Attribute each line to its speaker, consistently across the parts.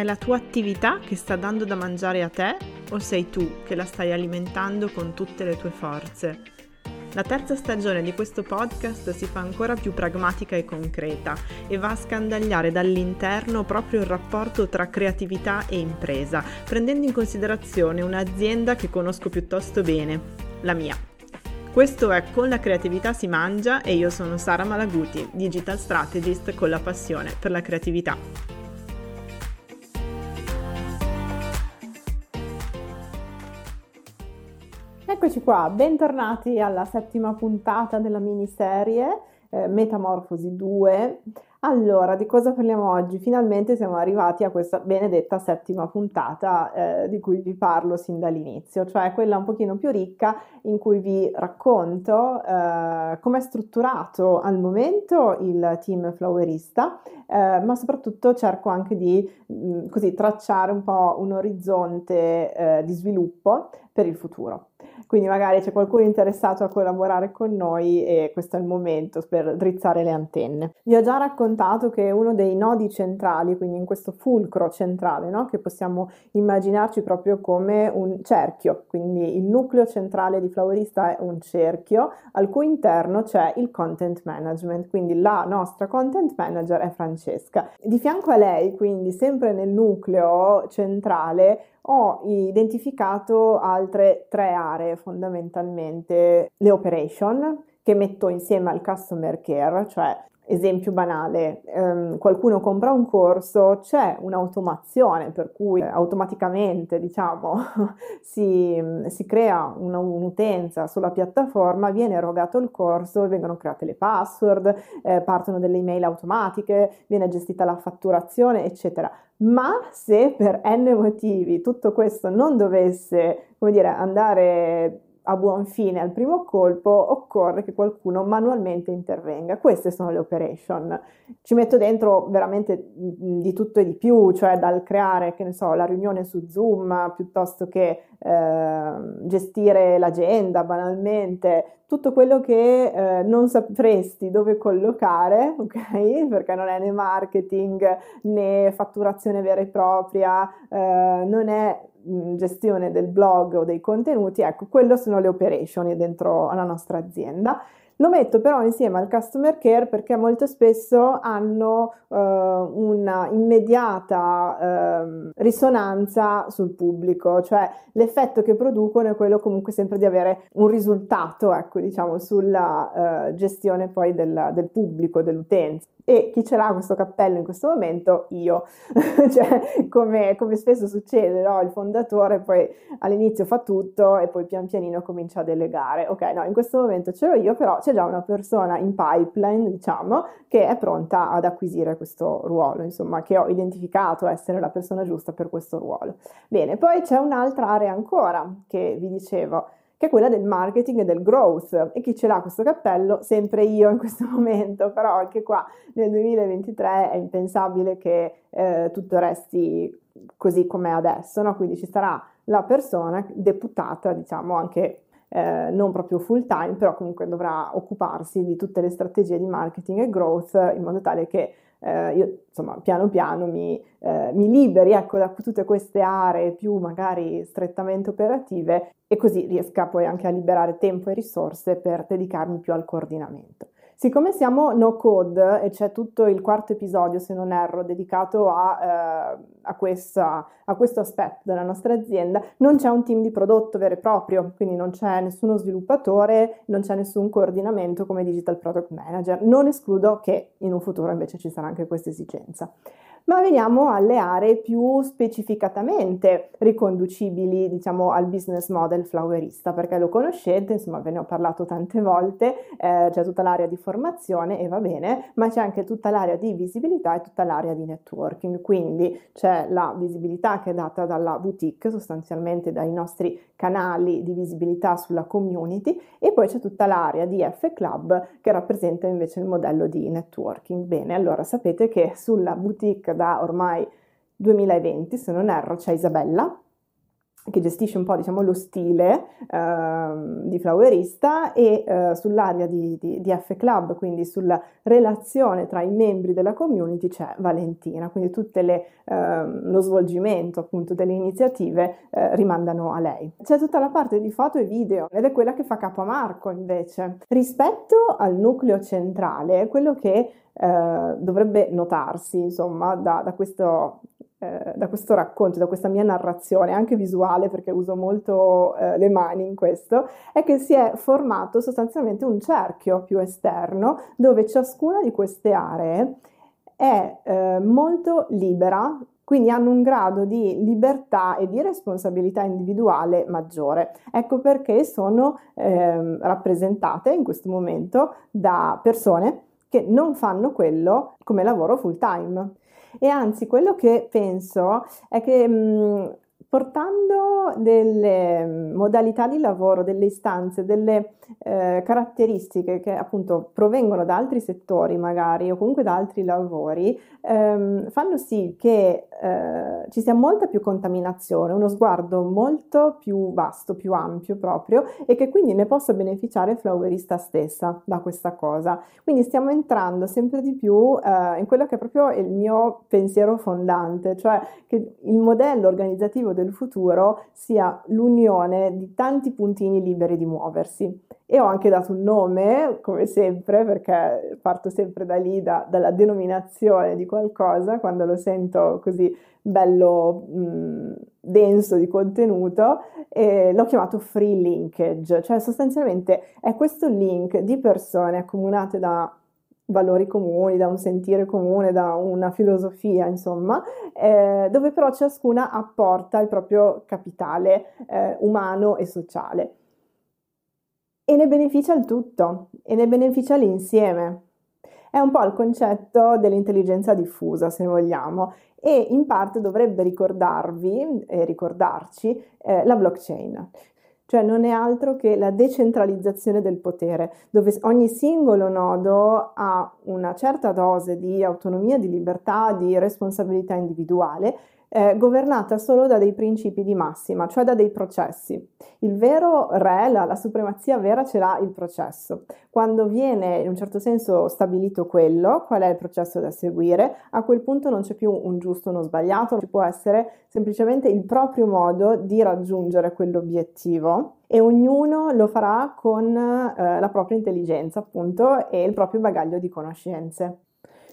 Speaker 1: È la tua attività che sta dando da mangiare a te o sei tu che la stai alimentando con tutte le tue forze? La terza stagione di questo podcast si fa ancora più pragmatica e concreta e va a scandagliare dall'interno proprio il rapporto tra creatività e impresa, prendendo in considerazione un'azienda che conosco piuttosto bene, la mia. Questo è Con la creatività si mangia e io sono Sara Malaguti, digital strategist con la passione per la creatività.
Speaker 2: Eccoci qua, bentornati alla settima puntata della miniserie eh, Metamorfosi 2. Allora, di cosa parliamo oggi? Finalmente siamo arrivati a questa benedetta settima puntata eh, di cui vi parlo sin dall'inizio, cioè quella un pochino più ricca in cui vi racconto eh, come è strutturato al momento il team flowerista, eh, ma soprattutto cerco anche di mh, mm, così tracciare un po' un orizzonte eh, di sviluppo per il futuro. Quindi magari c'è qualcuno interessato a collaborare con noi e questo è il momento per drizzare le antenne. Vi ho già raccontato che uno dei nodi centrali, quindi in questo fulcro centrale, no? che possiamo immaginarci proprio come un cerchio, quindi il nucleo centrale di Flowerista è un cerchio al cui interno c'è il content management, quindi la nostra content manager è Francesca. Di fianco a lei, quindi sempre nel nucleo centrale, ho identificato altre tre aree fondamentalmente, le operation che metto insieme al customer care, cioè Esempio banale, ehm, qualcuno compra un corso, c'è un'automazione per cui automaticamente diciamo, si, si, crea una, un'utenza sulla piattaforma, viene erogato il corso, vengono create le password, eh, partono delle email automatiche, viene gestita la fatturazione, eccetera. Ma se per n motivi tutto questo non dovesse, come dire, andare a buon fine al primo colpo, occorre che qualcuno manualmente intervenga. Queste sono le operation. Ci metto dentro veramente di tutto e di più, cioè dal creare, che ne so, la riunione su Zoom piuttosto che eh, gestire l'agenda banalmente, tutto quello che eh, non sapresti dove collocare, ok? Perché non è né marketing né fatturazione vera e propria, eh, non è gestione del blog o dei contenuti, ecco, quello sono le operation dentro alla nostra azienda. Lo metto però insieme al customer care perché molto spesso hanno uh, una uh, risonanza sul pubblico, cioè l'effetto che producono è quello comunque sempre di avere un risultato, ecco, diciamo, sulla uh, gestione poi del, del pubblico, dell'utenza. E chi ce l'ha questo cappello in questo momento? Io, cioè come, come, spesso succede, no? il fondatore poi all'inizio fa tutto e poi pian pianino comincia a delegare. Ok, no, in questo momento ce l'ho io, però c'è già una persona in pipeline, diciamo, che è pronta ad acquisire questo ruolo, insomma, che ho identificato essere la persona giusta per questo ruolo. Bene, poi c'è un'altra area ancora che vi dicevo che è quella del marketing e del growth. E chi ce l'ha questo cappello? Sempre io in questo momento, però anche qua nel 2023 è impensabile che eh, tutto resti così com'è adesso, no? quindi ci sarà la persona deputata, diciamo, anche eh, non proprio full time, però comunque dovrà occuparsi di tutte le strategie di marketing e growth in modo tale che eh, io insomma piano piano mi, eh, mi liberi ecco, da tutte queste aree più magari strettamente operative e così riesca poi anche a liberare tempo e risorse per dedicarmi più al coordinamento. Siccome siamo no code e c'è tutto il quarto episodio, se non erro, dedicato a, eh, a, questa, a, questo aspetto della nostra azienda, non c'è un team di prodotto vero e proprio, quindi non c'è nessuno sviluppatore, non c'è nessun coordinamento come digital product manager. Non escludo che in un futuro invece ci sarà anche questa esigenza ma veniamo alle aree più specificatamente riconducibili, diciamo, al business model flowerista, perché lo conoscete, insomma, ve ne ho parlato tante volte, eh, c'è tutta l'area di formazione e va bene, ma c'è anche tutta l'area di visibilità e tutta l'area di networking, quindi c'è la visibilità che è data dalla boutique, sostanzialmente dai nostri canali di visibilità sulla community e poi c'è tutta l'area di F Club che rappresenta invece il modello di networking. Bene, allora sapete che sulla boutique da ormai 2020, se non erro, c'è Isabella che gestisce un po' diciamo, lo stile eh, di flowerista e eh, sull'area di, di, di, F Club, quindi sulla relazione tra i membri della community c'è Valentina, quindi tutto eh, lo svolgimento appunto delle iniziative eh, rimandano a lei. C'è tutta la parte di foto e video ed è quella che fa capo a Marco invece. Rispetto al nucleo centrale, quello che eh, dovrebbe notarsi insomma da, da questo eh, da questo racconto, da questa mia narrazione, anche visuale perché uso molto eh, le mani in questo, è che si è formato sostanzialmente un cerchio più esterno dove ciascuna di queste aree è eh, molto libera, quindi hanno un grado di libertà e di responsabilità individuale maggiore. Ecco perché sono eh, rappresentate in questo momento da persone che non fanno quello come lavoro full time. E anzi, quello che penso è che mh, portando delle modalità di lavoro, delle istanze, delle eh, caratteristiche che appunto provengono da altri settori magari o comunque da altri lavori, ehm, fanno sì che eh, ci sia molta più contaminazione, uno sguardo molto più vasto, più ampio proprio e che quindi ne possa beneficiare il flowerista stessa da questa cosa. Quindi stiamo entrando sempre di più eh, in quello che è proprio il mio pensiero fondante, cioè che il modello organizzativo del futuro sia l'unione di tanti puntini liberi di muoversi. E ho anche dato un nome, come sempre, perché parto sempre da lì, da, dalla denominazione di qualcosa, quando lo sento così bello mh, denso di contenuto, e l'ho chiamato free linkage, cioè sostanzialmente è questo link di persone accomunate da valori comuni, da un sentire comune, da una filosofia, insomma, eh, dove però ciascuna apporta il proprio capitale eh, umano e sociale e ne beneficia il tutto e ne beneficia l'insieme. È un po' il concetto dell'intelligenza diffusa, se vogliamo, e in parte dovrebbe ricordarvi e ricordarci eh, la blockchain. Cioè non è altro che la decentralizzazione del potere, dove ogni singolo nodo ha una certa dose di autonomia, di libertà, di responsabilità individuale eh, governata solo da dei principi di massima, cioè da dei processi. Il vero re, la, la supremazia vera ce l'ha il processo. Quando viene in un certo senso stabilito quello, qual è il processo da seguire, a quel punto non c'è più un giusto o uno sbagliato, ci può essere semplicemente il proprio modo di raggiungere quell'obiettivo e ognuno lo farà con eh, la propria intelligenza, appunto, e il proprio bagaglio di conoscenze.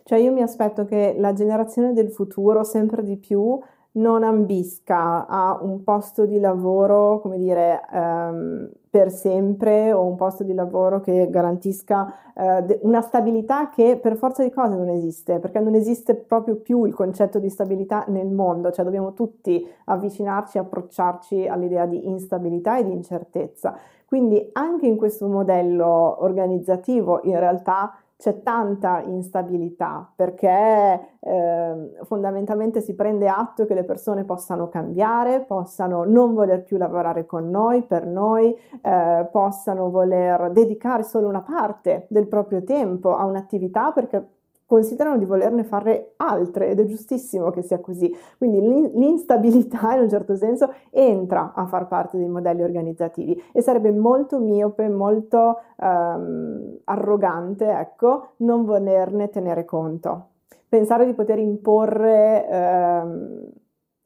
Speaker 2: Cioè io mi aspetto che la generazione del futuro sempre di più non ambisca a un posto di lavoro, come dire, ehm, per sempre o un posto di lavoro che garantisca eh, una stabilità che per forza di cose non esiste, perché non esiste proprio più il concetto di stabilità nel mondo, cioè dobbiamo tutti avvicinarci, approcciarci all'idea di instabilità e di incertezza. Quindi anche in questo modello organizzativo in realtà c'è tanta instabilità perché eh, fondamentalmente si prende atto che le persone possano cambiare, possano non voler più lavorare con noi, per noi, eh, possano voler dedicare solo una parte del proprio tempo a un'attività perché considerano di volerne fare altre ed è giustissimo che sia così. Quindi l'instabilità in un certo senso entra a far parte dei modelli organizzativi e sarebbe molto miope, molto um, arrogante, ecco, non volerne tenere conto. Pensare di poter imporre um,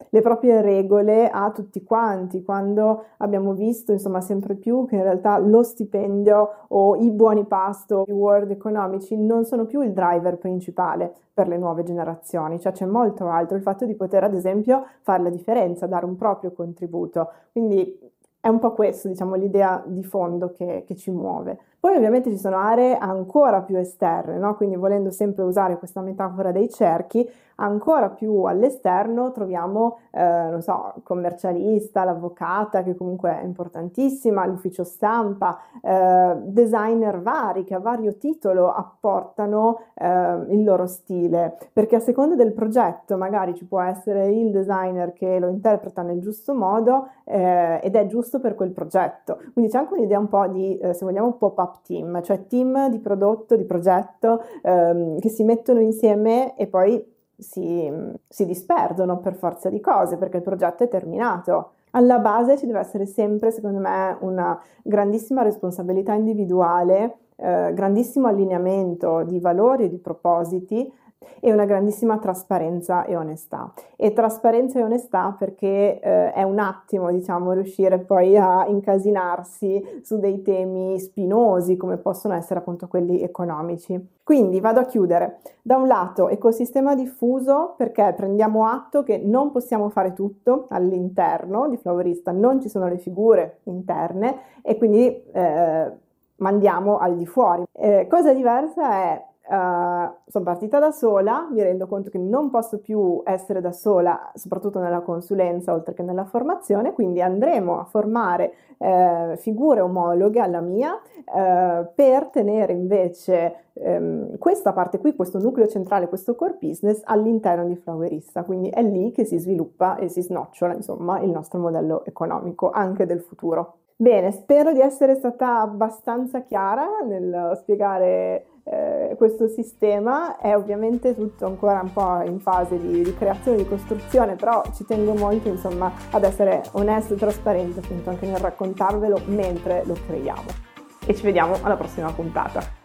Speaker 2: le proprie regole a tutti quanti, quando abbiamo visto insomma sempre più che in realtà lo stipendio o i buoni pasto, i world economici non sono più il driver principale per le nuove generazioni, cioè c'è molto altro, il fatto di poter ad esempio fare la differenza, dare un proprio contributo. Quindi è un po' questo, diciamo, l'idea di fondo che, che ci muove. Poi ovviamente ci sono aree ancora più esterne, no? quindi volendo sempre usare questa metafora dei cerchi, ancora più all'esterno troviamo, eh, non so, commercialista, l'avvocata che comunque è importantissima, l'ufficio stampa, eh, designer vari che a vario titolo apportano eh, il loro stile, perché a seconda del progetto magari ci può essere il designer che lo interpreta nel giusto modo eh, ed è giusto per quel progetto. Quindi c'è anche un'idea un po' di, eh, se vogliamo, pop-up up team, cioè team di prodotto, di progetto ehm, che si mettono insieme e poi si, si disperdono per forza di cose perché il progetto è terminato. Alla base ci deve essere sempre, secondo me, una grandissima responsabilità individuale, eh, grandissimo allineamento di valori e di propositi e una grandissima trasparenza e onestà. E trasparenza e onestà perché eh, è un attimo, diciamo, riuscire poi a incasinarsi su dei temi spinosi come possono essere appunto quelli economici. Quindi vado a chiudere. Da un lato ecosistema diffuso perché prendiamo atto che non possiamo fare tutto all'interno di Flowerista, non ci sono le figure interne e quindi eh, mandiamo al di fuori. Eh, cosa diversa è Uh, sono partita da sola, mi rendo conto che non posso più essere da sola, soprattutto nella consulenza oltre che nella formazione, quindi andremo a formare uh, figure omologhe alla mia uh, per tenere invece um, questa parte qui, questo nucleo centrale, questo core business all'interno di Flowerista, quindi è lì che si sviluppa e si snocciola insomma il nostro modello economico anche del futuro. Bene, spero di essere stata abbastanza chiara nel spiegare eh, questo sistema è ovviamente tutto ancora un po' in fase di, di, creazione, di costruzione, però ci tengo molto insomma ad essere onesto e trasparente appunto anche nel raccontarvelo mentre lo creiamo. E ci vediamo alla prossima puntata.